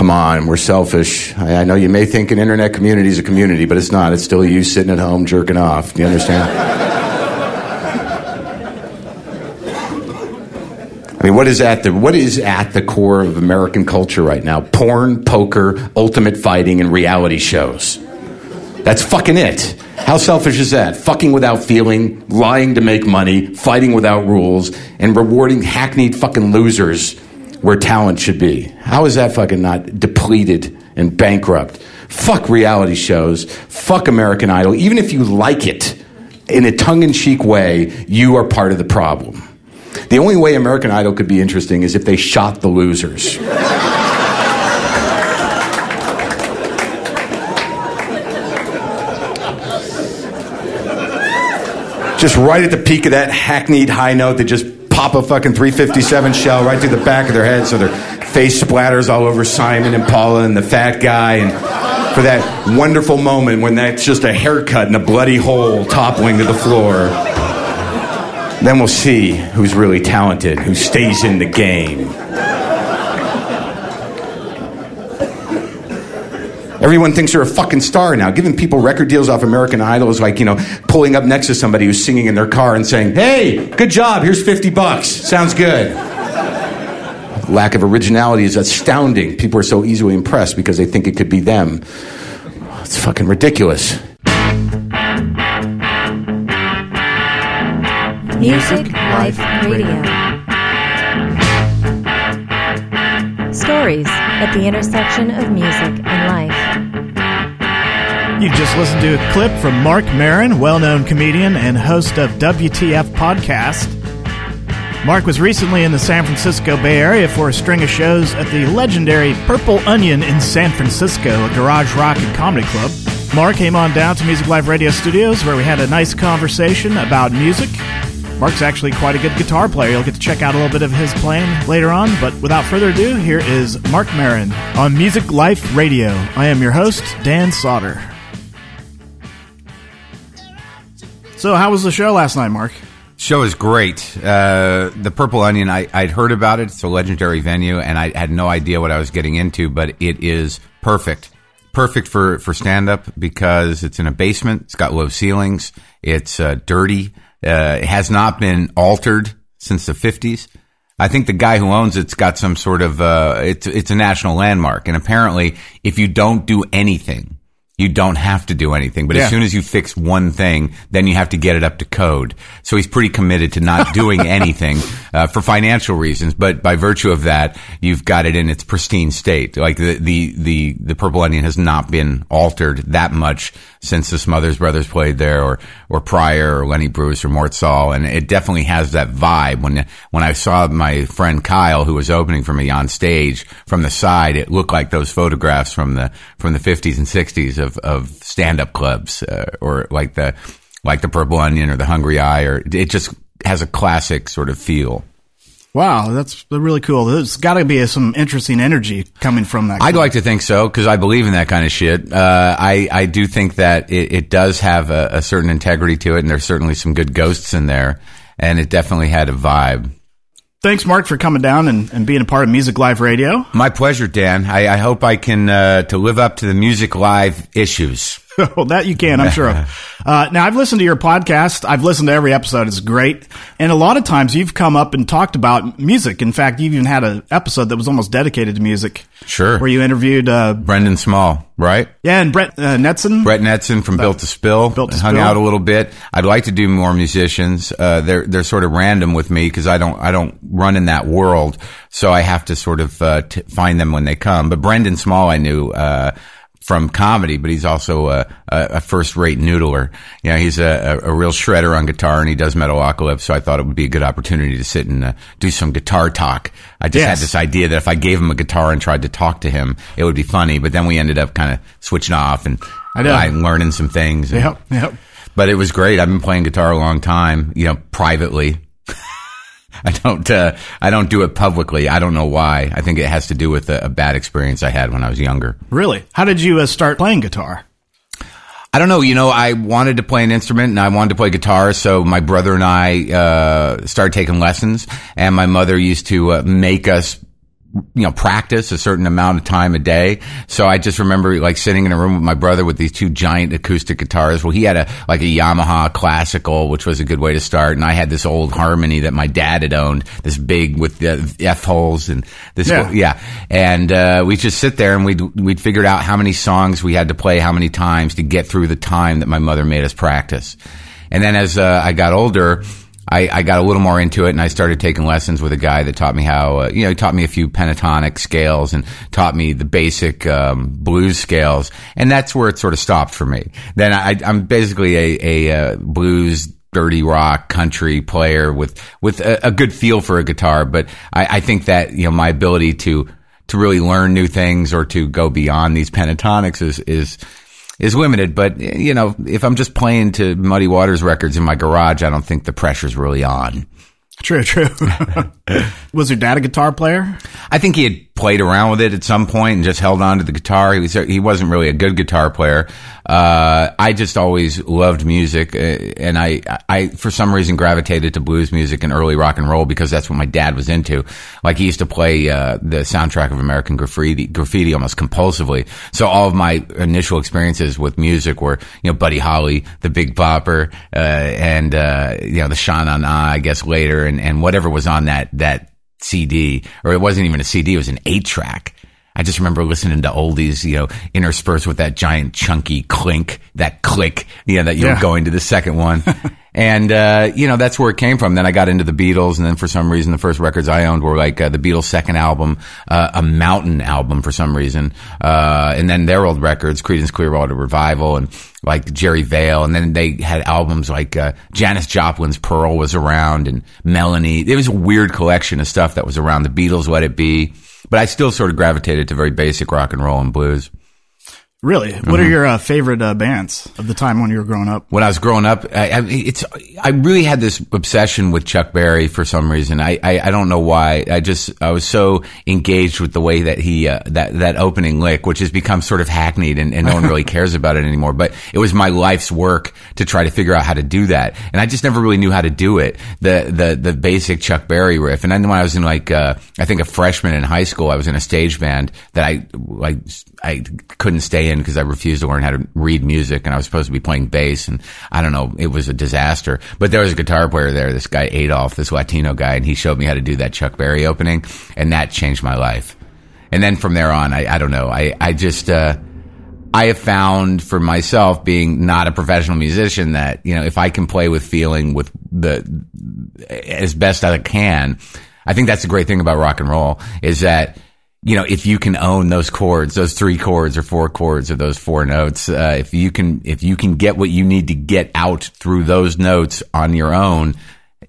Come on, we're selfish. I, I know you may think an internet community is a community, but it's not. It's still you sitting at home jerking off. Do you understand? I mean, what is at the what is at the core of American culture right now? Porn, poker, ultimate fighting, and reality shows. That's fucking it. How selfish is that? Fucking without feeling, lying to make money, fighting without rules, and rewarding hackneyed fucking losers where talent should be. How is that fucking not depleted and bankrupt? Fuck reality shows. Fuck American Idol. Even if you like it in a tongue in cheek way, you are part of the problem. The only way American Idol could be interesting is if they shot the losers. just right at the peak of that hackneyed high note, that just pop a fucking 357 shell right through the back of their head so their face splatters all over Simon and Paula and the fat guy. And for that wonderful moment when that's just a haircut and a bloody hole toppling to the floor. Then we'll see who's really talented, who stays in the game. Everyone thinks they're a fucking star now. Giving people record deals off American Idol is like, you know, pulling up next to somebody who's singing in their car and saying, hey, good job, here's 50 bucks. Sounds good. Lack of originality is astounding. People are so easily impressed because they think it could be them. It's fucking ridiculous. Music Life Radio. Stories at the intersection of music and life. You just listened to a clip from Marc Maron, well known comedian and host of WTF Podcast. Mark was recently in the San Francisco Bay Area for a string of shows at the legendary Purple Onion in San Francisco, a garage rock and comedy club. Mark came on down to Music Life Radio Studios where we had a nice conversation about music. Mark's actually quite a good guitar player. You'll get to check out a little bit of his playing later on. But without further ado, here is Marc Maron on Music Life Radio. I am your host, Dan Sauter. So, how was the show last night, Marc? Show is great. Uh, the Purple Onion, I, I'd heard about it. It's a legendary venue, and I had no idea what I was getting into, but it is perfect. Perfect for, for stand up because it's in a basement. It's got low ceilings. It's uh, dirty. Uh, it has not been altered since the 50s. I think the guy who owns it's got some sort of, uh, it's, it's a national landmark. And apparently, if you don't do anything, you don't have to do anything. But Yeah. as soon as you fix one thing, then you have to get it up to code. So he's pretty committed to not doing anything uh, for financial reasons. But by virtue of that, you've got it in its pristine state. Like the the the, the Purple Onion has not been altered that much since the Smothers Brothers played there, or or Pryor, or Lenny Bruce, or Mort Sahl, and it definitely has that vibe. When when I saw my friend Kyle, who was opening for me on stage from the side, it looked like those photographs from the from the fifties and sixties of of stand up clubs, uh, or like the like the Purple Onion or the Hungry i, or it just has a classic sort of feel. Wow, that's really cool. There's got to be some interesting energy coming from that. I'd like to think so because I believe in that kind of shit. Uh, I I do think that it, it does have a, a certain integrity to it, and there's certainly some good ghosts in there, and it definitely had a vibe. Thanks, Mark, for coming down and, and being a part of Music Life Radio. My pleasure, Dan. I, I hope I can uh, to live up to the music live issues. well, that you can, I'm sure of. Uh, now, I've listened to your podcast. I've listened to every episode. It's great. And a lot of times you've come up and talked about music. In fact, you've even had an episode that was almost dedicated to music. Sure. Where you interviewed, uh, Brendan Small, right? yeah, and Brett uh, Netson. Brett Netson from Built to Spill. Built to hung Spill. out a little bit. I'd like to do more musicians. Uh, they're they're sort of random with me because I don't I don't run in that world, so I have to sort of uh, t- find them when they come. But Brendan Small, I knew. Uh, from comedy, but he's also a, a, a first-rate noodler. You know, he's a, a, real shredder on guitar, and he does Metalocalypse. So I thought it would be a good opportunity to sit and uh, do some guitar talk. I just had this idea that if I gave him a guitar and tried to talk to him, it would be funny. But then we ended up kind of switching off, and I know. I'm learning some things. and- Yep, yep. but it was great. I've been playing guitar a long time, you know, privately. I don't, uh, I don't do it publicly. I don't know why. I think it has to do with a, a bad experience I had when I was younger. Really? How did you uh, start playing guitar? I don't know. You know, I wanted to play an instrument and I wanted to play guitar. So my brother and I, uh, started taking lessons and my mother used to uh, make us you know, practice a certain amount of time a day. So I just remember like sitting in a room with my brother with these two giant acoustic guitars. Well, he had a, like a Yamaha classical, which was a good way to start. And I had this old harmony that my dad had owned, this big with the F holes and this, Yeah. yeah. And, uh, we just sit there and we'd, we'd figured out how many songs we had to play, how many times to get through the time that my mother made us practice. And then as, uh, I got older, I, I got a little more into it and I started taking lessons with a guy that taught me how, uh, you know, he taught me a few pentatonic scales and taught me the basic, um, blues scales. And that's where it sort of stopped for me. Then I, I'm basically a, a, uh blues, dirty rock country player with, with a, a good feel for a guitar. But I, I think that, you know, my ability to, to really learn new things or to go beyond these pentatonics is, is, is limited, but you know, if I'm just playing to Muddy Waters records in my garage, I don't think the pressure's really on. True, true. was your dad a guitar player? I think he had played around with it at some point and just held on to the guitar. He was he wasn't really a good guitar player. Uh, I just always loved music, uh, and I I for some reason gravitated to blues music and early rock and roll because that's what my dad was into. Like he used to play uh, the soundtrack of American Graffiti graffiti almost compulsively. So all of my initial experiences with music were you know Buddy Holly, the Big Bopper, uh, and uh, you know the Sha Na Na, I guess later, and and whatever was on that that CD, or it wasn't even a CD, it was an eight track. I just remember listening to oldies, you know, interspersed with that giant chunky clink, that click, you know, that you Yeah. were going to the second one. and, uh, you know, that's where it came from. Then I got into the Beatles. And then for some reason, the first records I owned were like uh, the Beatles' second album, uh, a mountain album for some reason. Uh, and then their old records, Creedence Clearwater Revival and like Jerry Vale. And then they had albums like, uh, Janis Joplin's Pearl was around and Melanie. It was a weird collection of stuff that was around the Beatles, Let It Be. But I still sort of gravitated to very basic rock and roll and blues. Really? What Mm-hmm. are your uh, favorite uh, bands of the time when you were growing up? when I was growing up, I, I, it's I really had this obsession with Chuck Berry for some reason. I, I, I don't know why. I just I was so engaged with the way that he uh, that that opening lick, which has become sort of hackneyed and, and no one really cares about it anymore. But it was my life's work to try to figure out how to do that, and I just never really knew how to do it. The the the basic Chuck Berry riff, and then when I was in like uh, I think a freshman in high school, I was in a stage band that I like I couldn't stay in because I refused to learn how to read music and I was supposed to be playing bass and I don't know, it was a disaster. But there was a guitar player there, this guy Adolf, this Latino guy, and he showed me how to do that Chuck Berry opening and that changed my life. And then from there on, I, I don't know, I, I just, uh, I have found for myself being not a professional musician that, you know, if I can play with feeling with the, as best I can, I think that's the great thing about rock and roll is that, you know, if you can own those chords, those three chords or four chords or those four notes, uh, if you can, if you can get what you need to get out through those notes on your own,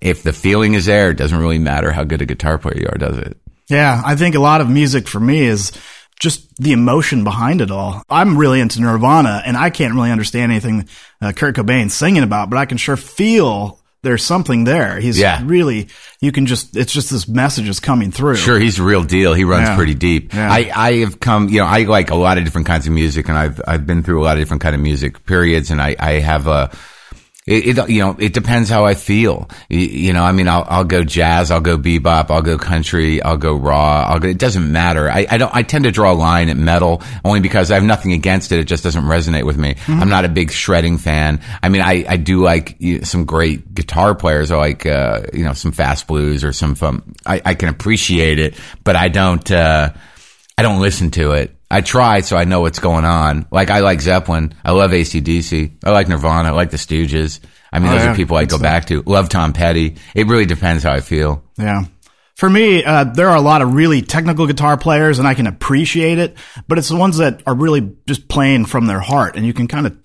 if the feeling is there, it doesn't really matter how good a guitar player you are, does it? Yeah, I think a lot of music for me is just the emotion behind it all. I'm really into Nirvana, and I can't really understand anything uh, Kurt Cobain's singing about, but I can sure feel there's something there. He's Yeah. really, you can just, it's just this message is coming through. Sure, he's a real deal. He runs Yeah. pretty deep. Yeah. I, I have come, you know, I like a lot of different kinds of music, and I've I've been through a lot of different kind of music periods, and I I have a. It, it you know it depends how I feel. You, you know, I mean, I'll I'll go jazz, I'll go bebop, I'll go country, I'll go raw. I'll go, it doesn't matter. I, I don't. I tend to draw a line at metal only because I have nothing against it. It just doesn't resonate with me. I'm not a big shredding fan. I mean, I I do like you know, some great guitar players. I like uh, you know some fast blues or some fun. I I can appreciate it, but I don't. Uh, I don't listen to it. I try so I know what's going on. Like I like Zeppelin. I love ACDC. I like Nirvana. I like the Stooges. I mean, Oh, those yeah. are people I go stuff. back to. Love Tom Petty. It really depends how I feel. Yeah. For me, uh, there are a lot of really technical guitar players and I can appreciate it, but it's the ones that are really just playing from their heart and you can kind of,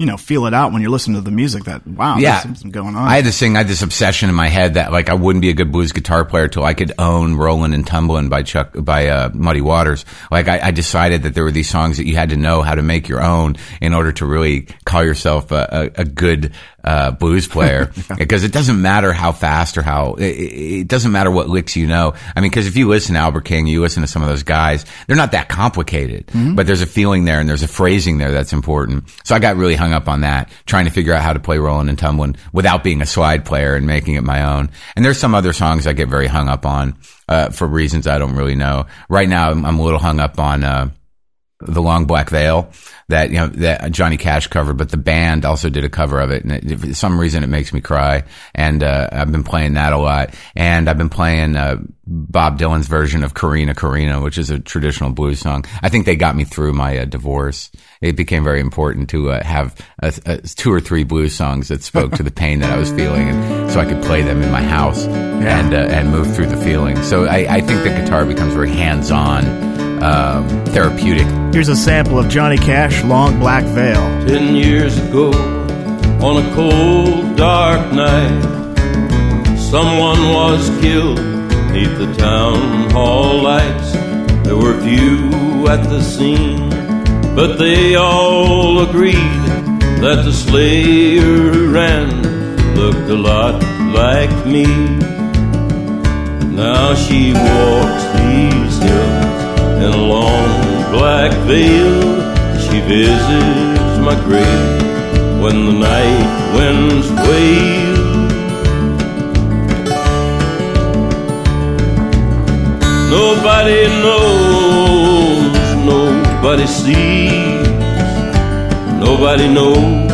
you know, feel it out when you're listening to the music that, wow, Yeah. there's something going on. I had this thing, I had this obsession in my head that like I wouldn't be a good blues guitar player till I could own Rolling and Tumbling by Chuck, by, uh, Muddy Waters. Like I, I decided that there were these songs that you had to know how to make your own in order to really call yourself a, a, a good, uh, blues player because it doesn't matter how fast or how it, it doesn't matter what licks you know. I mean, because if you listen to Albert King, you listen to some of those guys, they're not that complicated, but there's a feeling there and there's a phrasing there that's important. So I got really hung up on that, trying to figure out how to play Rolling and Tumbling without being a slide player and making it my own. And there's some other songs I get very hung up on uh, for reasons I don't really know. Right now, I'm, I'm a little hung up on. Uh, the long black veil that you know that Johnny Cash covered, but the band also did a cover of it, and it, for some reason it makes me cry. And uh, I've been playing that a lot, and I've been playing uh, Bob Dylan's version of "Corrina Corrina," which is a traditional blues song. I think they got me through my uh, divorce. It became very important to uh, have a, a, two or three blues songs that spoke to the pain that I was feeling, and so I could play them in my house and uh, and move through the feeling. So I, I think the guitar becomes very hands on. Um, therapeutic. Here's a sample of Johnny Cash, Long Black Veil. Ten years ago, on a cold, dark night, someone was killed neath the town hall lights. There were few at the scene, but they all agreed that the slayer who ran looked a lot like me. Now she walks these hills in a long black veil. She visits my grave when the night winds wail. Nobody knows, nobody sees, nobody knows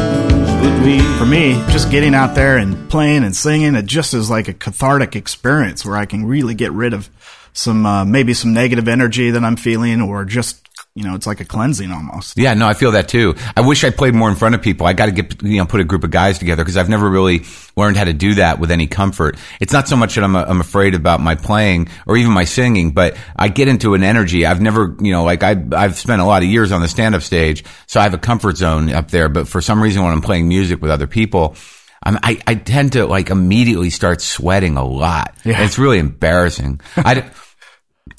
but me. For me, just getting out there and playing and singing, it just is like a cathartic experience where I can really get rid of some, uh, maybe some negative energy that I'm feeling or just, you know, it's like a cleansing almost. Yeah, no, I feel that too. I wish I played more in front of people. I got to get, you know, put a group of guys together because I've never really learned how to do that with any comfort. It's not so much that I'm, I'm afraid about my playing or even my singing, but I get into an energy. I've never, you know, like I, I've spent a lot of years on the stand up stage, so I have a comfort zone up there. But for some reason, when I'm playing music with other people, I'm, I, I tend to like immediately start sweating a lot. Yeah. It's really embarrassing. I,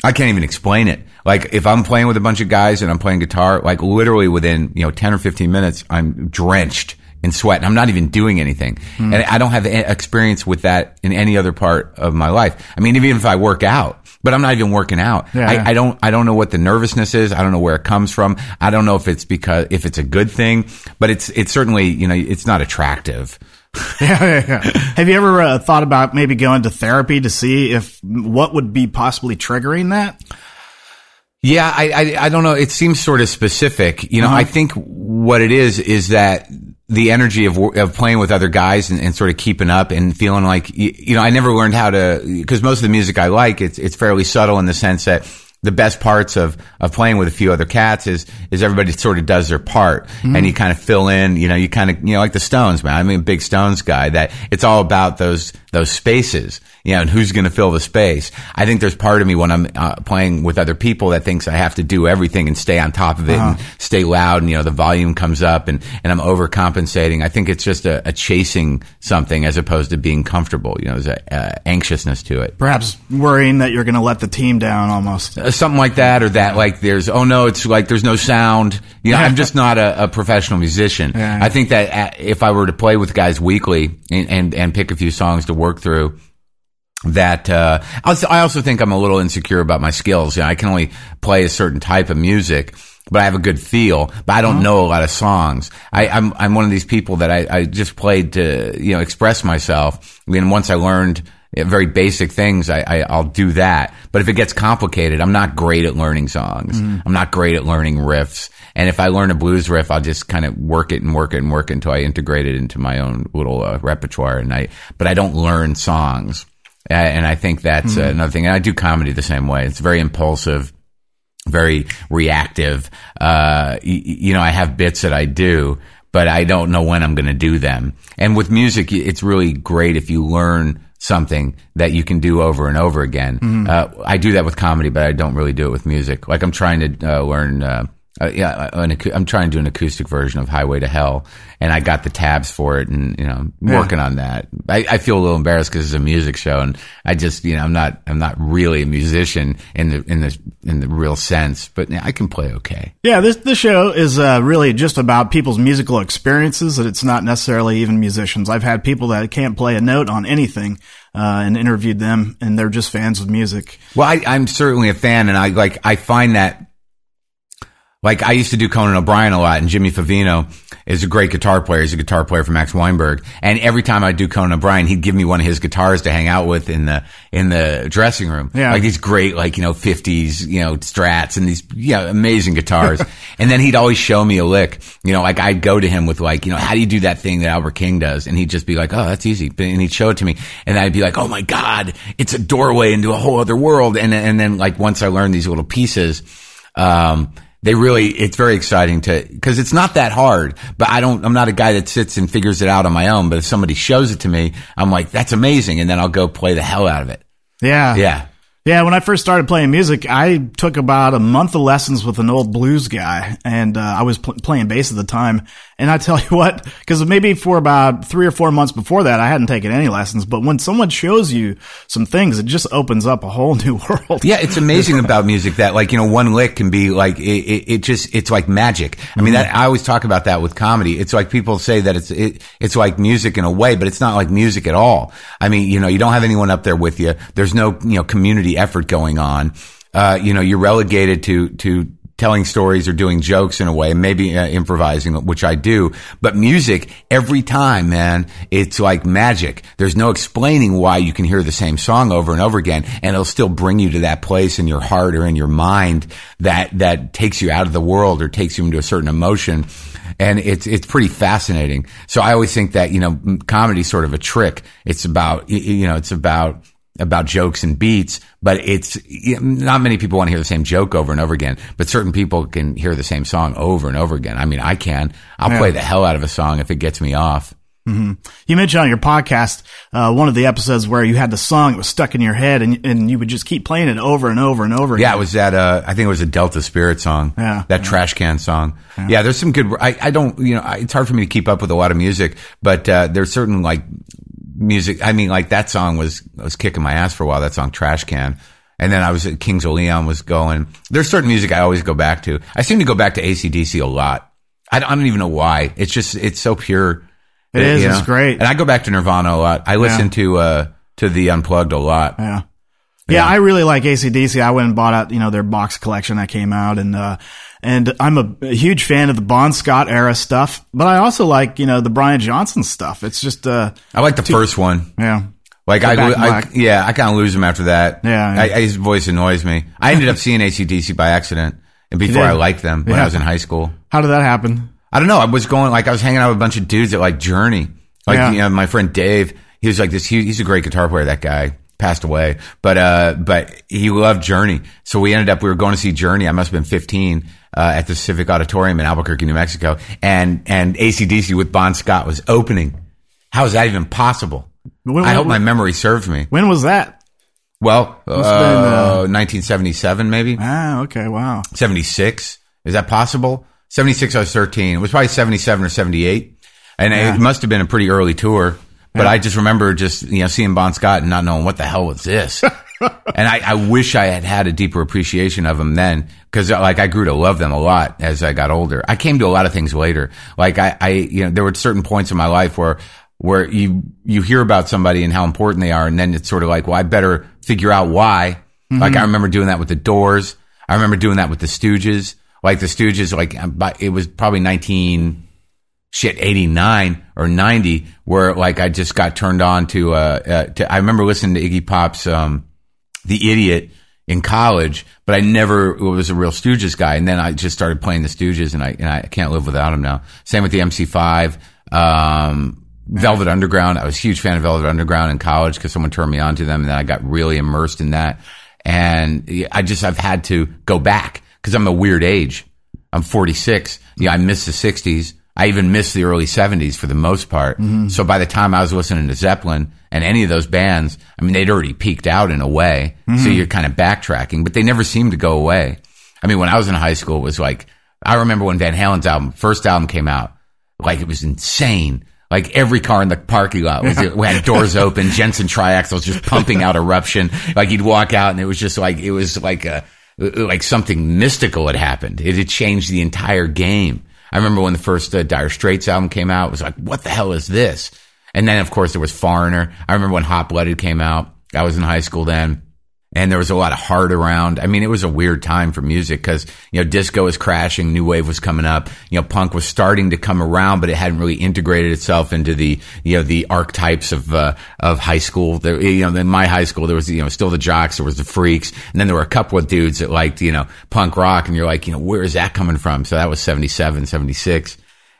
I can't even explain it. Like if I'm playing with a bunch of guys and I'm playing guitar, like literally within, you know, 10 or 15 minutes, I'm drenched in sweat and I'm not even doing anything. Hmm. And I don't have experience with that in any other part of my life. I mean, even if I work out, but I'm not even working out. Yeah. I, I don't, I don't know what the nervousness is. I don't know where it comes from. I don't know if it's because, if it's a good thing, but it's, it's certainly, you know, it's not attractive. yeah, yeah, yeah. Have you ever uh, thought about maybe going to therapy to see if what would be possibly triggering that? Yeah, I, I, I don't know. It seems sort of specific. You know, I think what it is is that the energy of of playing with other guys and, and sort of keeping up and feeling like you, you know, I never learned how to because most of the music I like it's it's fairly subtle in the sense that the best parts of of playing with a few other cats is is everybody sort of does their part mm-hmm. and you kind of fill in. You know, you kind of you know like the Stones, man. I mean, a big Stones guy. That it's all about those those spaces. You know, and who's going to fill the space? I think there's part of me when I'm uh, playing with other people that thinks I have to do everything and stay on top of it and stay loud and you know the volume comes up and and I'm overcompensating. I think it's just a, a chasing something as opposed to being comfortable. You know, there's a uh, anxiousness to it. Perhaps worrying that you're going to let the team down almost. Uh, something like that, or that like there's oh no, it's like there's no sound. You know, I'm just not a, a professional musician. Yeah. I think that uh, if I were to play with guys weekly and and, and pick a few songs to work through. That uh, I also think I'm a little insecure about my skills. You know, I can only play a certain type of music, but I have a good feel. But I don't know a lot of songs. I, I'm I'm one of these people that I, I just played to you know express myself. I mean, once I learned very basic things, I, I I'll do that. But if it gets complicated, I'm not great at learning songs. I'm not great at learning riffs. And if I learn a blues riff, I'll just kind of work it and work it and work it until I integrate it into my own little uh, repertoire. And I, but I don't learn songs. Uh, and I think that's uh, another thing. And I do comedy the same way. It's very impulsive, very reactive. Uh, y- you know, I have bits that I do, but I don't know when I'm going to do them. And with music, it's really great if you learn something that you can do over and over again. Uh, I do that with comedy, but I don't really do it with music. Like I'm trying to uh, learn uh, uh, yeah, an, acou- I'm trying to do an acoustic version of Highway to Hell, and I got the tabs for it, and you know, I'm Yeah. working on that. I, I feel a little embarrassed because it's a music show, and I just, you know, I'm not, I'm not really a musician in the in the in the real sense, but yeah, I can play okay. Yeah, this this show is uh, really just about people's musical experiences, and it's not necessarily even musicians. I've had people that can't play a note on anything, uh, and interviewed them, and they're just fans of music. Well, I, I'm certainly a fan, and I like I find that like I used to do Conan O'Brien a lot, and Jimmy Vivino is a great guitar player. He's a guitar player for Max Weinberg, and every time I'd do Conan O'Brien, he'd give me one of his guitars to hang out with in the in the dressing room. Yeah. like these great like you know 50s you know Strats and these yeah amazing guitars. and then he'd always show me a lick. You know, like I'd go to him with like you know how do you do that thing that Albert King does, and he'd just be like, oh that's easy, and he'd show it to me, and I'd be like, oh my god, it's a doorway into a whole other world. And and then like once I learned these little pieces. Um, they really, it's very exciting to, cause it's not that hard, but I don't, I'm not a guy that sits and figures it out on my own. But if somebody shows it to me, I'm like, that's amazing. And then I'll go play the hell out of it. Yeah, Yeah. Yeah, when I first started playing music, I took about a month of lessons with an old blues guy, and uh, I was pl- playing bass at the time. And I tell you what, because maybe for about three or four months before that, I hadn't taken any lessons. But when someone shows you some things, it just opens up a whole new world. Yeah, it's amazing about music that like you know one lick can be like it, it, it just it's like magic. I mean that I always talk about that with comedy. It's like people say that it's it, it's like music in a way, but it's not like music at all. I mean, you know, you don't have anyone up there with you. There's no you know community effort going on. Uh, you know, you're relegated to to telling stories or doing jokes in a way, maybe uh, improvising, which I do. But music, every time, man, it's like magic. There's no explaining why you can hear the same song over and over again, and it'll still bring you to that place in your heart or in your mind that that takes you out of the world or takes you into a certain emotion. And it's it's pretty fascinating. So I always think that you know comedy's sort of a trick. It's about you know it's about about jokes and beats, but it's not many people want to hear the same joke over and over again, but certain people can hear the same song over and over again. I mean, I can. I'll Yeah. play the hell out of a song if it gets me off. You mentioned on your podcast uh, one of the episodes where you had the song that was stuck in your head, and and you would just keep playing it over and over and over. Yeah, again. it was that. Uh, I think it was a Delta Spirit song. Yeah, that trash can song. Yeah. there's some good. I, I don't. You know, I, it's hard for me to keep up with a lot of music, but uh, there's certain like music. I mean, like that song was was kicking my ass for a while. That song, Trash Can. And then I was at Kings of Leon was going. There's certain music I always go back to. I seem to go back to ACDC a lot. I don't, I don't even know why. It's just it's so pure. It is, you it's great. And I go back to Nirvana a lot. I listen to uh to the Unplugged a lot. Yeah. Yeah, I really like ACDC. I went and bought out, you know, their box collection that came out and, uh, and I'm a, a huge fan of the Bon Scott era stuff, but I also like, you know, the Brian Johnson stuff. It's just, uh, I like the first one. yeah. Like I, I, yeah, I kind of lose him after that. Yeah, yeah. I, I, his voice annoys me. I ended up seeing ACDC by accident, and before? I liked them when Yeah. I was in high school. How did that happen? I don't know. I was going like I was hanging out with a bunch of dudes at like Journey. Like Yeah. you know, my friend Dave, he was like this. He, he's a great guitar player. That guy passed away, but uh, but he loved Journey. So we ended up we were going to see Journey. I must have been fifteen uh, at the Civic Auditorium in Albuquerque, New Mexico, and and ACDC with Bon Scott was opening. How is that even possible? When- I hope when- my memory serves me. When was that? Well, uh, been, uh, 1977, maybe Ah, okay. Wow. 76. Is that possible? 76. I was 13. It was probably 77 or 78, and Yeah. it must have been a pretty early tour. But I just remember just you know seeing Bon Scott and not knowing what the hell was this. and I, I wish I had had a deeper appreciation of them then, because uh, like I grew to love them a lot as I got older. I came to a lot of things later. Like I, I, you know, there were certain points in my life where where you you hear about somebody and how important they are, and then it's sort of like, well, I better figure out why. Mm-hmm. Like I remember doing that with the Doors. I remember doing that with the Stooges. Like the Stooges, like uh, but it was probably nineteen shit 89 or 90 where like I just got turned on to uh, uh to, I remember listening to Iggy Pop's um The Idiot in college but I never was a real Stooges guy. And then I just started playing the Stooges and I and I can't live without them now. Same with the MC5 um Velvet Underground. I was a huge fan of Velvet Underground in college because someone turned me on to them and then I got really immersed in that. And I just I've had to go back because I'm a weird age. I'm 46. Yeah, I miss the 60s. I even missed the early 70s for the most part. Mm-hmm. So by the time I was listening to Zeppelin and any of those bands, I mean, they'd already peaked out in a way. So mm-hmm. you're kind of backtracking, but they never seemed to go away. I mean, when I was in high school, it was like I remember when Van Halen's album, first album came out, like it was insane. Like every car in the parking lot was, it had doors open. Jensen triaxles just pumping out eruption. Like you'd walk out and it was just like, it was like a, like something mystical had happened. It had changed the entire game. I remember when the first uh, Dire Straits album came out, it was like, what the hell is this? And then of course there was Foreigner. I remember when Hot Blooded came out. I was in high school then and there was a lot of heart around. I mean, it was a weird time for music because, you know, disco was crashing, new wave was coming up, you know, punk was starting to come around, but it hadn't really integrated itself into the, you know, the archetypes of, uh, of high school. There, you know, in my high school, there was, you know, still the jocks, there was the freaks, and then there were a couple of dudes that liked, you know, punk rock, and you're like, you know, where is that coming from? So that was 77, 76.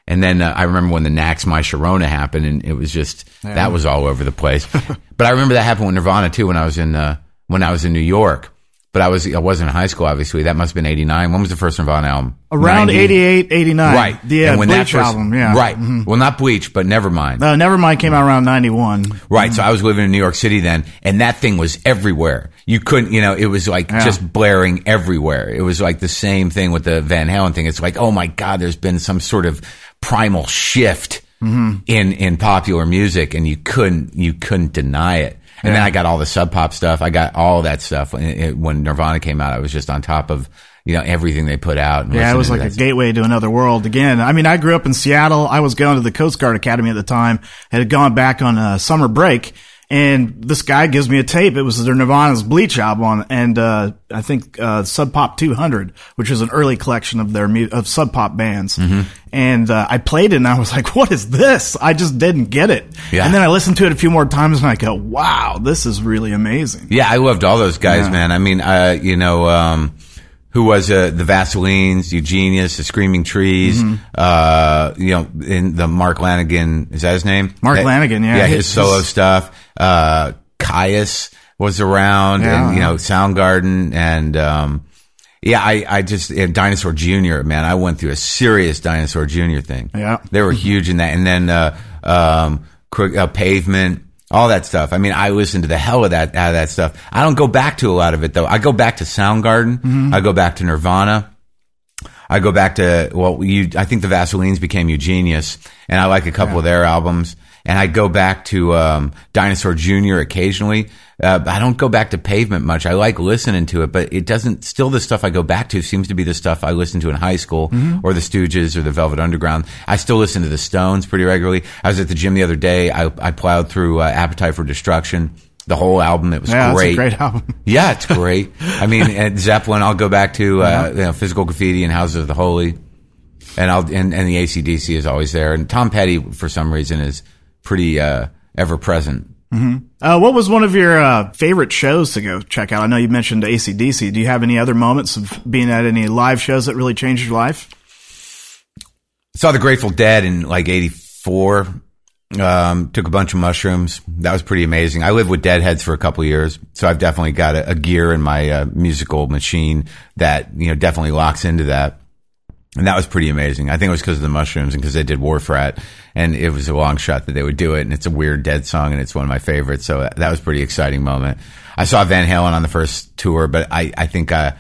And then uh, I remember when the Knack's My Sharona happened, and it was just, yeah. that was all over the place. but I remember that happened with Nirvana too when I was in, uh, when I was in New York. But I was I wasn't in high school, obviously. That must have been 89. When was the first Nirvana album? Around 90. 88, 89. Right. The uh, when Bleach that first, album, yeah. Right. Mm-hmm. Well, not Bleach, but Nevermind. No, Nevermind came out around 91. Right. Mm-hmm. So I was living in New York City then, and that thing was everywhere. You couldn't, you know, it was like yeah. just blaring everywhere. It was like the same thing with the Van Halen thing. It's like, oh my God, there's been some sort of primal shift mm-hmm. in, in popular music, and you couldn't, you couldn't deny it. And yeah. then I got all the sub pop stuff. I got all that stuff. When Nirvana came out, I was just on top of you know everything they put out. yeah, it was like a gateway to another world. Again, I mean, I grew up in Seattle. I was going to the Coast Guard Academy at the time. Had gone back on a summer break, and this guy gives me a tape. It was their Nirvana's Bleach album, and uh, I think uh, Sub Pop 200, which is an early collection of their of Sub Pop bands. Mm-hmm. And uh, I played it, and I was like, "What is this?" I just didn't get it. Yeah. And then I listened to it a few more times, and I go, "Wow, this is really amazing." Yeah, I loved all those guys, yeah. man. I mean, uh, you know. Um, who was uh, the Vaselines, Eugenius, the Screaming Trees, mm-hmm. uh, you know, in the Mark Lanegan, is that his name? Mark that, Lanegan, yeah. Yeah, his, his solo stuff. Uh, Kyuss was around yeah. and, you know, Soundgarden and, um, yeah, I, I just, and Dinosaur Jr., man, I went through a serious Dinosaur Jr. thing. Yeah. They were huge in that. And then, uh, um, uh, Pavement, all that stuff. I mean, I listen to the hell of that out of that stuff. I don't go back to a lot of it though. I go back to Soundgarden. Mm-hmm. I go back to Nirvana. I go back to well, you. I think the Vaselines became Eugenius, and I like a couple yeah. of their albums. And I go back to um, Dinosaur Jr. occasionally. Uh, I don't go back to Pavement much. I like listening to it, but it doesn't. Still, the stuff I go back to seems to be the stuff I listened to in high school, mm-hmm. or the Stooges, or the Velvet Underground. I still listen to the Stones pretty regularly. I was at the gym the other day. I, I plowed through uh, Appetite for Destruction the whole album. It was yeah, great. great album. yeah, it's great. I mean, at Zeppelin, I'll go back to uh, uh-huh. you know, Physical Graffiti and Houses of the Holy, and I'll and, and the ACDC is always there. And Tom Petty, for some reason, is pretty uh, ever present. Mm-hmm. Uh, what was one of your uh, favorite shows to go check out? I know you mentioned ACDC. Do you have any other moments of being at any live shows that really changed your life? Saw the Grateful Dead in like '84. Um, took a bunch of mushrooms. That was pretty amazing. I lived with Deadheads for a couple years, so I've definitely got a, a gear in my uh, musical machine that you know definitely locks into that. And that was pretty amazing. I think it was because of the mushrooms and because they did Wharf-Rat and it was a long shot that they would do it. And it's a weird dead song and it's one of my favorites. So that was a pretty exciting moment. I saw Van Halen on the first tour, but I, I think, uh,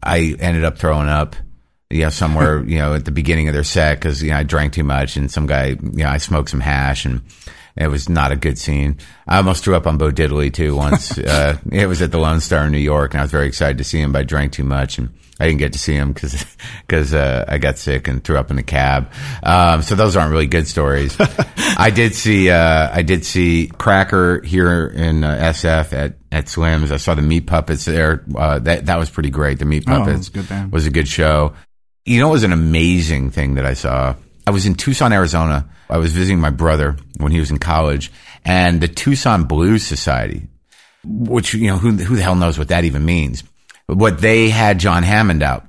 I ended up throwing up, you know, somewhere, you know, at the beginning of their set because, you know, I drank too much and some guy, you know, I smoked some hash and it was not a good scene. I almost threw up on Bo Diddley too once. uh, it was at the Lone Star in New York and I was very excited to see him, but I drank too much and, I didn't get to see him because because uh, I got sick and threw up in the cab. Um, so those aren't really good stories. I did see uh, I did see Cracker here in uh, SF at at Slim's. I saw the Meat Puppets there. Uh, that that was pretty great. The Meat oh, Puppets oh, was, was a good show. You know, it was an amazing thing that I saw. I was in Tucson, Arizona. I was visiting my brother when he was in college, and the Tucson Blues Society, which you know who who the hell knows what that even means what they had John Hammond out.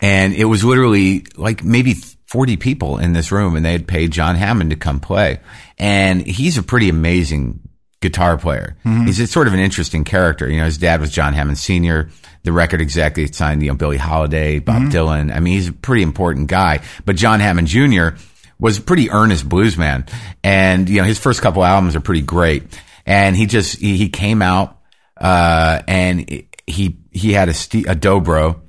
And it was literally like maybe 40 people in this room and they had paid John Hammond to come play. And he's a pretty amazing guitar player. Mm-hmm. He's a, sort of an interesting character. You know, his dad was John Hammond Sr., the record executive signed, you know, Billie Holiday, Bob mm-hmm. Dylan. I mean, he's a pretty important guy. But John Hammond Jr. was a pretty earnest blues man. And, you know, his first couple albums are pretty great. And he just, he, he came out, uh, and he he had a, st- a dobro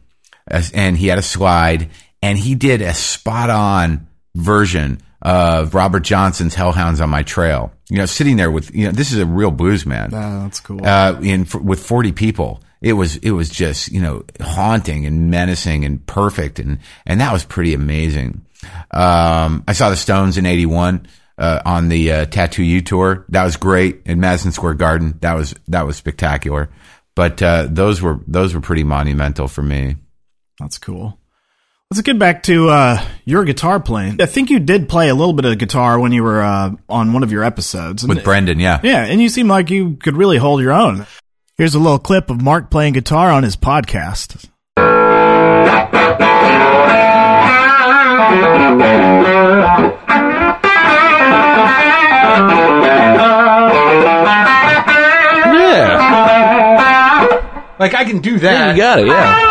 and he had a slide and he did a spot on version of Robert Johnson's Hellhounds on My Trail. You know, sitting there with you know, this is a real blues man. Ah, that's cool. Uh, in with forty people, it was it was just you know haunting and menacing and perfect, and and that was pretty amazing. Um, I saw the Stones in '81 uh, on the uh, Tattoo You tour. That was great in Madison Square Garden. That was that was spectacular. But uh, those were those were pretty monumental for me. That's cool. Let's get back to uh, your guitar playing. I think you did play a little bit of guitar when you were uh, on one of your episodes. And- With Brendan, yeah. Yeah, and you seem like you could really hold your own. Here's a little clip of Mark playing guitar on his podcast. Like I can do that. Yeah, You got it, yeah.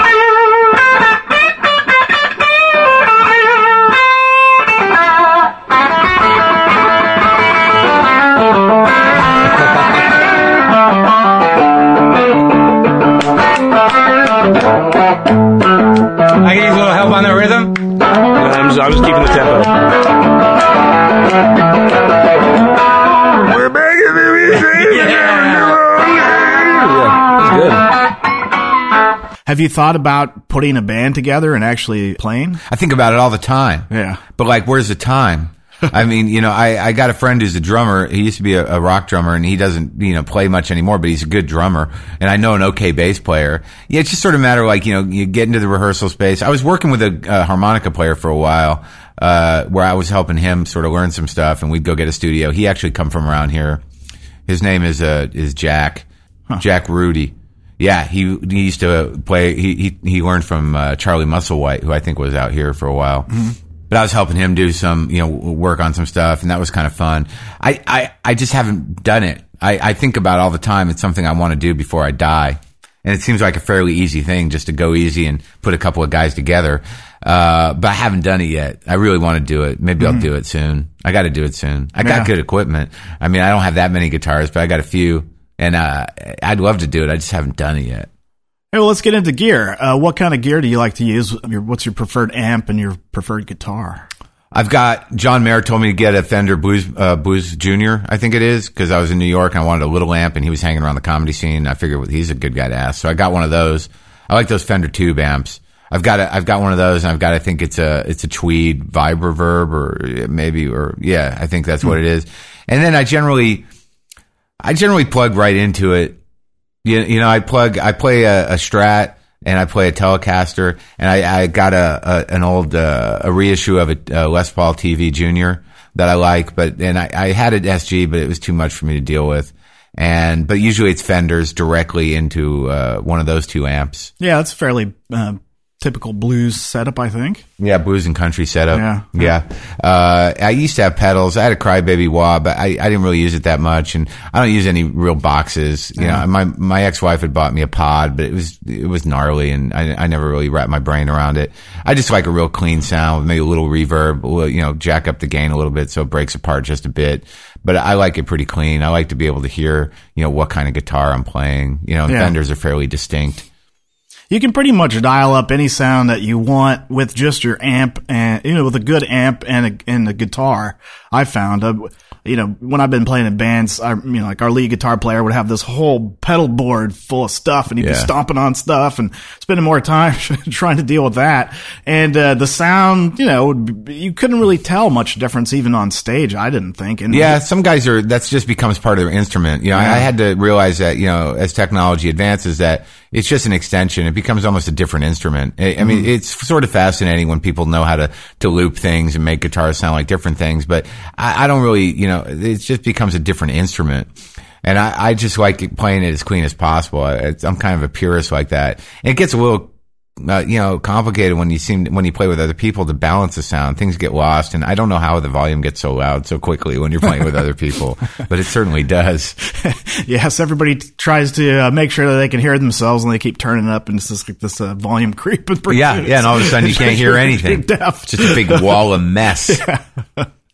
Have you thought about putting a band together and actually playing? I think about it all the time. Yeah. But like, where's the time? I mean, you know, I, I got a friend who's a drummer. He used to be a, a rock drummer and he doesn't, you know, play much anymore, but he's a good drummer. And I know an okay bass player. Yeah, it's just sort of a matter of like, you know, you get into the rehearsal space. I was working with a, uh harmonica player for a while, uh, where I was helping him sort of learn some stuff and we'd go get a studio. He actually come from around here. His name is, uh, is Jack, Jack Rudy. Yeah, he, he used to play, he, he, he learned from, uh, Charlie Musselwhite, who I think was out here for a while but I was helping him do some, you know, work on some stuff, and that was kind of fun. I, I, I just haven't done it. I, I think about it all the time. It's something I want to do before I die, and it seems like a fairly easy thing just to go easy and put a couple of guys together. Uh, but I haven't done it yet. I really want to do it. Maybe I'll do it soon. I got to do it soon. I got good equipment. I mean, I don't have that many guitars, but I got a few, and uh, I'd love to do it. I just haven't done it yet. Hey, well, let's get into gear. Uh, what kind of gear do you like to use? Your, what's your preferred amp and your preferred guitar? I've got John Mayer told me to get a Fender Blues uh, Blues Junior, I think it is, because I was in New York and I wanted a little amp, and he was hanging around the comedy scene. I figured well, he's a good guy to ask, so I got one of those. I like those Fender tube amps. I've got a, I've got one of those, and I've got I think it's a it's a Tweed Vibroverb or maybe or yeah, I think that's what it is. And then I generally I generally plug right into it. You, you know, I plug, I play a, a Strat and I play a Telecaster, and I, I got a, a an old uh, a reissue of a, a Les Paul TV Junior that I like, but and I, I had an SG, but it was too much for me to deal with. And but usually it's Fenders directly into uh, one of those two amps. Yeah, it's fairly uh, typical blues setup, I think. Yeah, blues and country setup. Yeah. yeah. Uh, I used to have pedals. I had a Crybaby wah, but I, I didn't really use it that much, and I don't use any real boxes. You know, my my ex wife had bought me a pod, but it was it was gnarly, and I, I never really wrapped my brain around it. I just like a real clean sound, with maybe a little reverb, a little, you know, jack up the gain a little bit so it breaks apart just a bit. But I like it pretty clean. I like to be able to hear, you know, what kind of guitar I'm playing. You know, Yeah. Fenders are fairly distinct. You can pretty much dial up any sound that you want with just your amp and, you know, with a good amp and a, and a guitar. I found, uh, you know, when I've been playing in bands, I, you know, like our lead guitar player would have this whole pedal board full of stuff and he'd be stomping on stuff and spending more time trying to deal with that. And, uh, the sound, you know, would be- you couldn't really tell much difference even on stage, I didn't think. And Yeah, some guys are. That's just becomes part of their instrument. You know, I, I had to realize that. You know, as technology advances, that it's just an extension. It becomes almost a different instrument. I, I mean, mm-hmm. it's sort of fascinating when people know how to to loop things and make guitars sound like different things. But I, I don't really. You know, it just becomes a different instrument. And I, I just like playing it as clean as possible. I, I'm kind of a purist like that. And it gets a little uh, you know, complicated when you seem when you play with other people to balance the sound. Things get lost, and I don't know how the volume gets so loud so quickly when you're playing with other people, but it certainly does. yes, everybody t- tries to uh, make sure that they can hear themselves, and they keep turning up, and it's just like this uh, volume creep. Yeah, yeah, and all of a sudden you can't hear anything. deaf. Just a big wall of mess.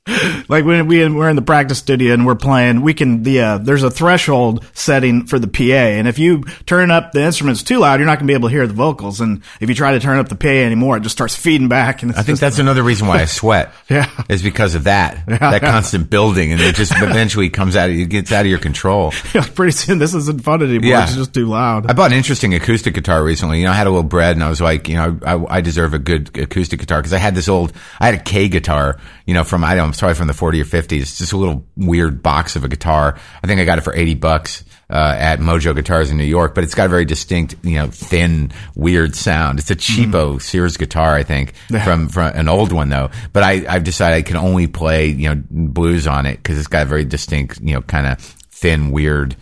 Like when we we're in the practice studio and we're playing, we can the uh, there's a threshold setting for the PA, and if you turn up the instruments too loud, you're not going to be able to hear the vocals. And if you try to turn up the PA anymore, it just starts feeding back. And it's I think just- that's another reason why I sweat. Yeah. is because of that. that yeah. constant building, and it just eventually comes out. It gets out of your control. pretty soon this isn't fun anymore. Yeah. It's just too loud. I bought an interesting acoustic guitar recently. You know, I had a little bread, and I was like, you know, I, I deserve a good acoustic guitar because I had this old, I had a Kay guitar, you know, from I don't, know, sorry, from the 40 or 50s. It's just a little weird box of a guitar. I think I got it for 80 bucks. Uh, at Mojo Guitars in New York, but it's got a very distinct, you know, thin, weird sound. It's a cheapo Sears guitar, I think, from, from an old one though. But I, I've decided I can only play, you know, blues on it because it's got a very distinct, you know, kind of thin, weird,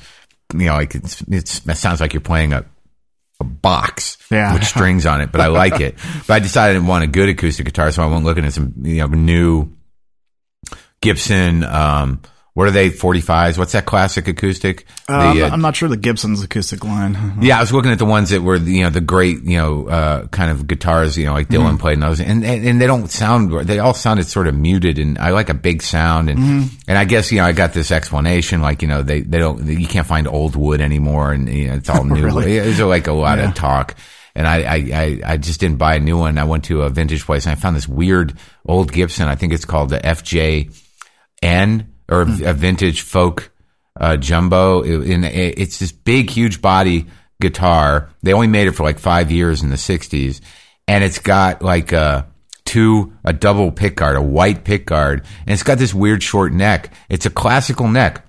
you know, like it's, it's, it sounds like you're playing a, a box Yeah. with strings on it, but I like it. But I decided I want a good acoustic guitar, so I went looking at some, you know, new Gibson, um, what are they, 45s? What's that classic acoustic? Uh, The, I'm, uh, I'm not sure the Gibson's acoustic line. yeah, I was looking at the ones that were, you know, the great, you know, uh, kind of guitars, you know, like Dylan played and those, and, and and they don't sound, they all sounded sort of muted, and I like a big sound, and and I guess you know I got this explanation, like you know they they don't, you can't find old wood anymore, and you know, it's all new. Really? It's like a lot of talk. And I, I, I, I just didn't buy a new one. I went to a vintage place and I found this weird old Gibson. I think it's called the FJ N or a vintage folk uh, jumbo. It- in- it's this big, huge body guitar. They only made it for like five years in the '60s, and it's got like a two a double pickguard, a white pickguard, and it's got this weird short neck. It's a classical neck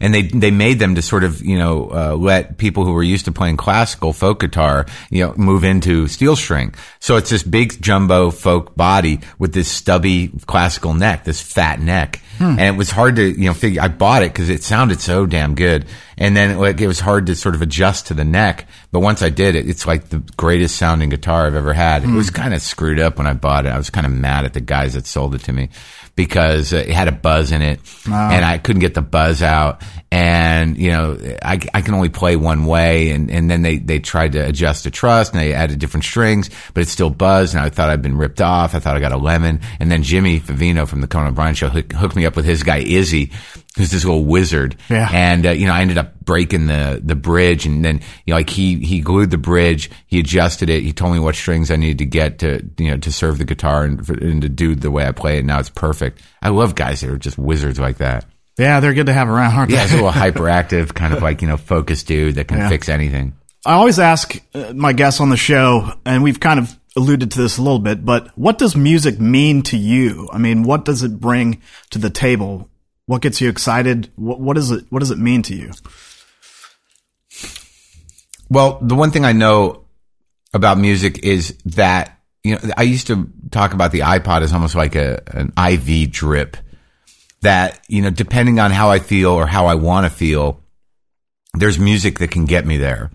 and they they made them to sort of you know uh, let people who were used to playing classical folk guitar you know move into steel string. So it's this big jumbo folk body with this stubby classical neck, this fat neck, and it was hard to you know figure. I bought it because it sounded so damn good, and then like it was hard to sort of adjust to the neck. But once I did it, it's like the greatest sounding guitar I've ever had. It was kind of screwed up when I bought it. I was kind of mad at the guys that sold it to me because it had a buzz in it ah. and I couldn't get the buzz out. And, you know, I, I can only play one way. And, and then they, they tried to adjust the truss and they added different strings, but it still buzzed. And I thought I'd been ripped off. I thought I got a lemon. And then Jimmy Vivino from the Conan O'Brien show hook, hooked me up with his guy, Izzy, who's this little wizard. Yeah. And, uh, you know, I ended up breaking the, the bridge and then, you know, like he, he glued the bridge, he adjusted it. He told me what strings I needed to get to, you know, to serve the guitar and, and to do the way I play it. Now it's perfect. I love guys that are just wizards like that. Yeah, they're good to have around, aren't Yeah, they? he's a little hyperactive, kind of like, you know, focused dude that can Yeah. fix anything. I always ask uh, my guests on the show, and we've kind of alluded to this a little bit, but what does music mean to you? I mean, what does it bring to the table? What gets you excited? What, what is it? What does it mean to you? Well, the one thing I know about music is that, you know, I used to talk about the iPod as almost like a, an IV drip that, you know, depending on how I feel or how I want to feel, there's music that can get me there.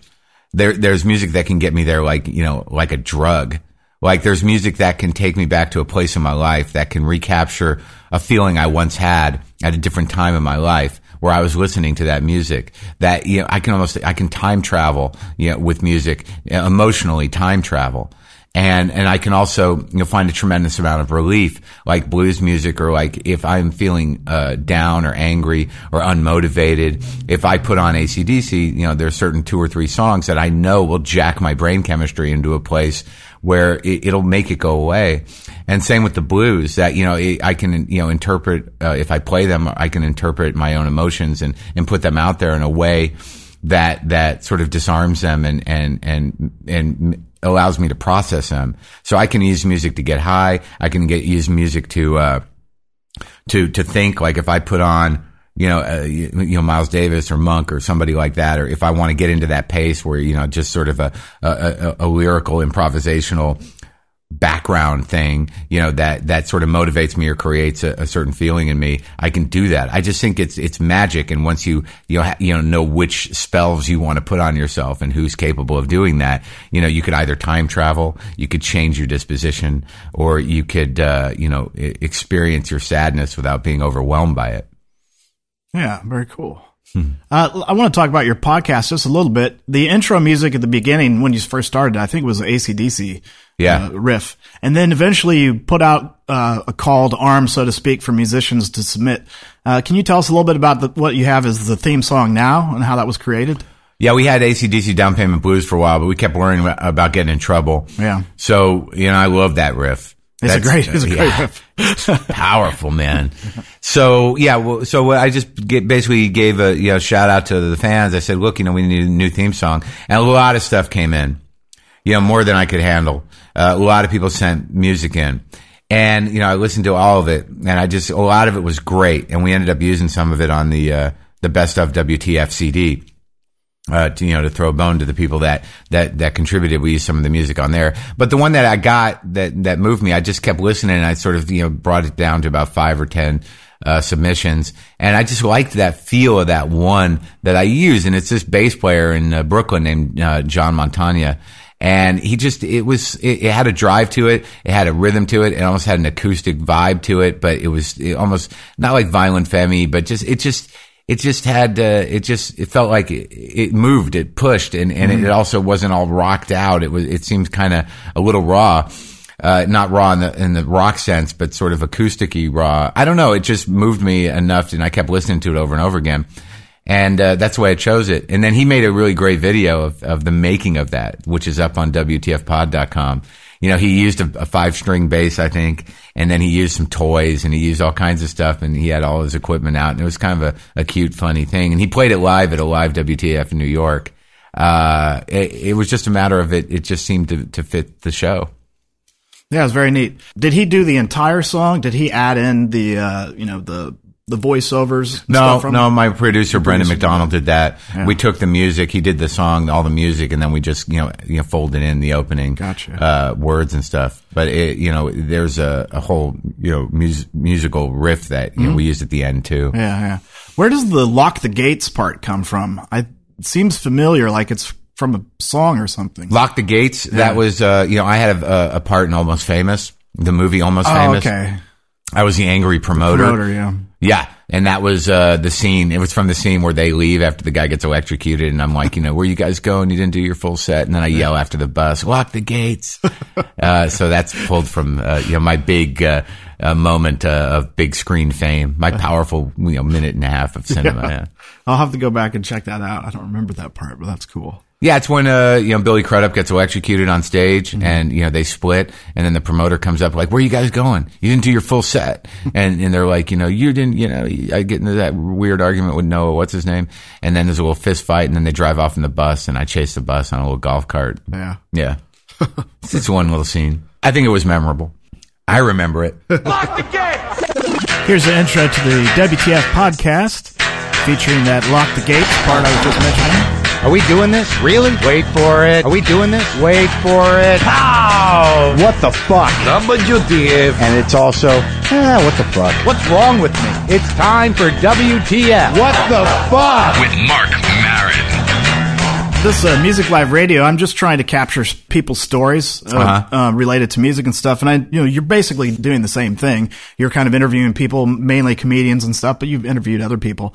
There, there's music that can get me there like, you know, like a drug. Like there's music that can take me back to a place in my life that can recapture a feeling I once had at a different time in my life where I was listening to that music that, you know, I can almost, I can time travel, you know, with music, emotionally time travel. And, and I can also, you know, find a tremendous amount of relief, like blues music or like if I'm feeling, uh, down or angry or unmotivated, if I put on ACDC, you know, there's certain two or three songs that I know will jack my brain chemistry into a place where it, it'll make it go away. And same with the blues that, you know, it, I can, you know, interpret, uh, if I play them, I can interpret my own emotions and, and put them out there in a way that, that sort of disarms them and, and, and, and allows me to process them. So I can use music to get high. I can get, use music to, uh, to, to think like if I put on, you know, uh, you, you know, Miles Davis or Monk or somebody like that, or if I want to get into that pace where, you know, just sort of a, a, a, a lyrical improvisational background thing, you know, that, that sort of motivates me or creates a, a certain feeling in me, I can do that. I just think it's, it's magic. And once you, you know, ha- you know, know which spells you want to put on yourself and who's capable of doing that, you know, you could either time travel, you could change your disposition, or you could, uh, you know, experience your sadness without being overwhelmed by it. Yeah, very cool. Uh, I want to talk about your podcast just a little bit. The intro music at the beginning, when you first started, I think it was ACDC Yeah. uh, riff. And then eventually you put out uh, a call to arms, so to speak, for musicians to submit. Uh, can you tell us a little bit about the, what you have as the theme song now and how that was created? Yeah, we had ACDC Down Payment Blues for a while, but we kept worrying about getting in trouble. Yeah. So, you know, I love that riff. It's a That's- great, it's a great yeah. powerful man. So yeah, well, so I just get, basically gave a you know shout out to the fans. I said, look, you know, we need a new theme song, and a lot of stuff came in, you know, more than I could handle. Uh, a lot of people sent music in, and you know, I listened to all of it, and I just a lot of it was great, and we ended up using some of it on the uh, the best of WTF CD uh, to, you know, to throw a bone to the people that, that, that contributed. We used some of the music on there. But the one that I got that, that moved me, I just kept listening and I sort of, you know, brought it down to about five or 10, uh, submissions. And I just liked that feel of that one that I use. And it's this bass player in uh, Brooklyn named, uh, John Montagna. And he just, it was, it, it had a drive to it. It had a rhythm to it. It almost had an acoustic vibe to it, but it was it almost not like Violent Femmes, but just, it just, it just had uh, it just it felt like it, it moved it pushed and, and it also wasn't all rocked out it was it seemed kind of a little raw uh, not raw in the in the rock sense but sort of acousticy raw i don't know it just moved me enough and i kept listening to it over and over again and uh, that's why I chose it. And then he made a really great video of, of the making of that, which is up on WTFpod.com. You know, he used a, a five string bass, I think, and then he used some toys and he used all kinds of stuff and he had all his equipment out and it was kind of a, a cute, funny thing. And he played it live at a live WTF in New York. Uh, it, it was just a matter of it. It just seemed to, to fit the show. Yeah, it was very neat. Did he do the entire song? Did he add in the, uh, you know, the, the voiceovers? No, no, my producer Brendan McDonald did that. Yeah. We took the music, he did the song, all the music, and then we just you know you know folded in the opening Gotcha. uh, words and stuff. But it, you know, there's a, a whole you know mus- musical riff that Mm-hmm. know we used at the end too. Yeah, yeah. Where does the lock the gates part come from? I, it seems familiar, like it's from a song or something. Lock the gates. That was uh, you know I had a, a part in Almost Famous, the movie Almost oh, Famous. okay. I was the angry promoter. Promoter, yeah. Yeah, and that was uh, the scene. It was from the scene where they leave after the guy gets electrocuted, and I'm like, you know, where you guys going? You didn't do your full set, and then I yell after the bus, lock the gates. uh, so that's pulled from uh, you know my big uh, uh, moment uh, of big screen fame, my powerful you know minute and a half of cinema. Yeah. I'll have to go back and check that out. I don't remember that part, but that's cool. Yeah, it's when uh, you know Billy Crudup gets electrocuted on stage, and you know they split, and then the promoter comes up like, "Where are you guys going? You didn't do your full set," and and they're like, "You know, you didn't." You know, I get into that weird argument with Noah, what's his name, and then there's a little fist fight, and then they drive off in the bus, and I chase the bus on a little golf cart. Yeah. Yeah, it's just one little scene. I think it was memorable. I remember it. Lock the gate. Here's the intro to the WTF podcast featuring that lock the gates part I was just mentioning. Are we doing this? Really? Wait for it. Are we doing this? Wait for it. How? What the fuck? WTF. And it's also, ah, what the fuck? What's wrong with me? It's time for WTF. What the fuck? with Marc Maron. This uh, Music Life Radio, I'm just trying to capture people's stories uh, Uh-huh. uh, related to music and stuff. And I, you know, you're basically doing the same thing. You're kind of interviewing people, mainly comedians and stuff, but you've interviewed other people.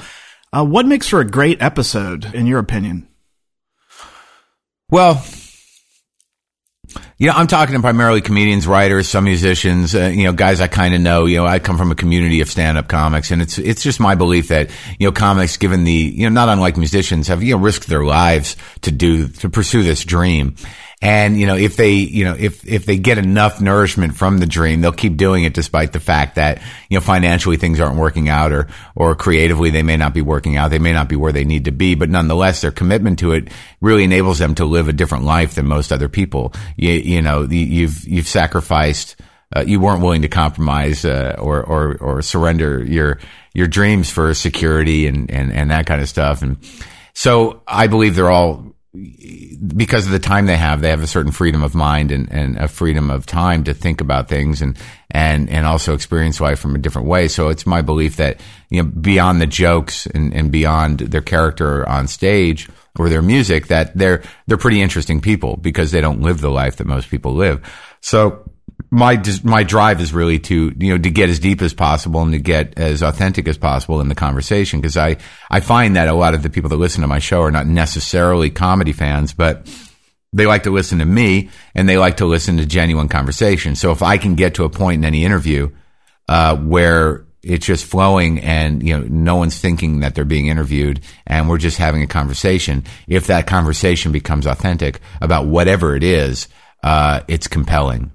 Uh, what makes for a great episode, in your opinion? Well, you know, I'm talking to primarily comedians, writers, some musicians, uh, you know, guys I kind of know. You know, I come from a community of stand-up comics, and it's it's just my belief that you know, comics, given the you know, not unlike musicians, have you know, risked their lives to do to pursue this dream. And you know, if they you know if if they get enough nourishment from the dream, they'll keep doing it despite the fact that you know financially things aren't working out, or or creatively they may not be working out. They may not be where they need to be, but nonetheless, their commitment to it really enables them to live a different life than most other people. You, you know, you- you've you've sacrificed. Uh, you weren't willing to compromise uh, or, or or surrender your your dreams for security and, and, and that kind of stuff. And so I believe they're all because of the time they have, they have a certain freedom of mind and, and a freedom of time to think about things and, and, and also experience life from a different way. So it's my belief that, you know, beyond the jokes and, and beyond their character on stage or their music, that they're, they're pretty interesting people because they don't live the life that most people live. So my my drive is really to you know to get as deep as possible and to get as authentic as possible in the conversation because I I find that a lot of the people that listen to my show are not necessarily comedy fans, but they like to listen to me and they like to listen to genuine conversation. So if I can get to a point in any interview uh, where it's just flowing and you know no one's thinking that they're being interviewed and we're just having a conversation if that conversation becomes authentic about whatever it is uh, it's compelling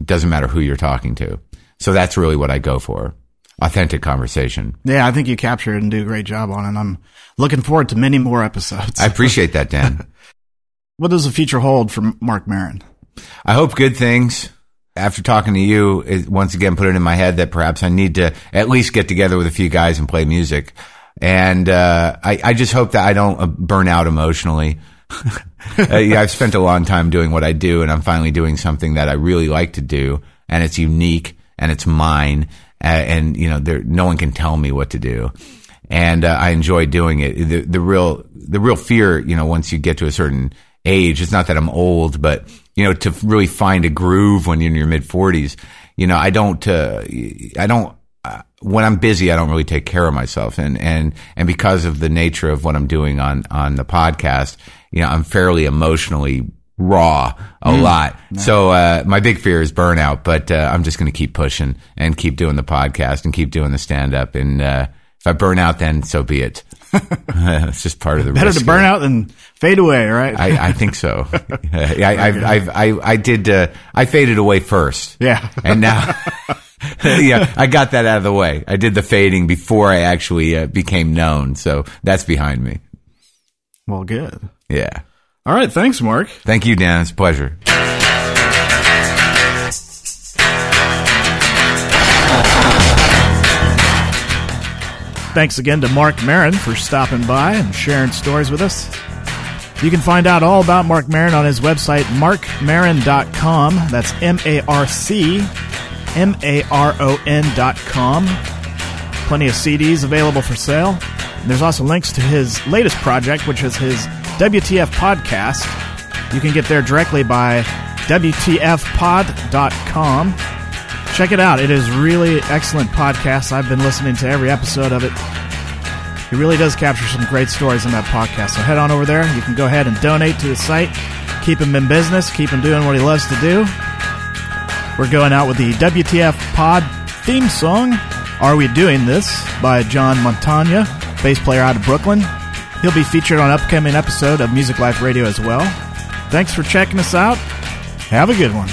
it doesn't matter who you're talking to so that's really what i go for authentic conversation Yeah, I think you captured it and do a great job on it. I'm looking forward to many more episodes. i appreciate that dan what does the future hold for Marc Maron? I hope good things. After talking to you, it once again put it in my head that perhaps I need to at least get together with a few guys and play music. And uh, I, I just hope that I don't uh, burn out emotionally. uh, I've spent a long time doing what I do, and I'm finally doing something that I really like to do, and it's unique and it's mine. Uh, and you know, there no one can tell me what to do, and uh, I enjoy doing it. The, the real the real fear, you know, once you get to a certain age, it's not that I'm old, but you know, to really find a groove when you're in your mid 40s, you know, I don't, uh, I don't, uh, when I'm busy, I don't really take care of myself. And, and, and because of the nature of what I'm doing on, on the podcast, you know, I'm fairly emotionally raw a lot. So, uh, my big fear is burnout, but, uh, I'm just going to keep pushing and keep doing the podcast and keep doing the stand up. And, uh, if I burn out, then so be it. it's just part of the Better to burn out than fade away, right? I, I think so. I, I, I, I, I did. Uh, I faded away first. Yeah. and now, yeah, I got that out of the way. I did the fading before I actually uh, became known, so that's behind me. well, good. Yeah. All right. Thanks, Marc. Thank you, Dan. It's a pleasure. Thanks again to Marc Maron for stopping by and sharing stories with us. You can find out all about Marc Maron on his website, marcmaron.com. That's M A R C M A R O N.com. Plenty of CDs available for sale. And there's also links to his latest project, which is his WTF podcast. You can get there directly by WTFpod.com. Check it out. It is really excellent podcast. I've been listening to every episode of it. He really does capture some great stories in that podcast. So head on over there. You can go ahead and donate to the site. Keep him in business. Keep him doing what he loves to do. We're going out with the WTF Pod theme song, Are We Doing This? by John Montagna, bass player out of Brooklyn. He'll be featured on upcoming episode of Music Life Radio as well. Thanks for checking us out. Have a good one.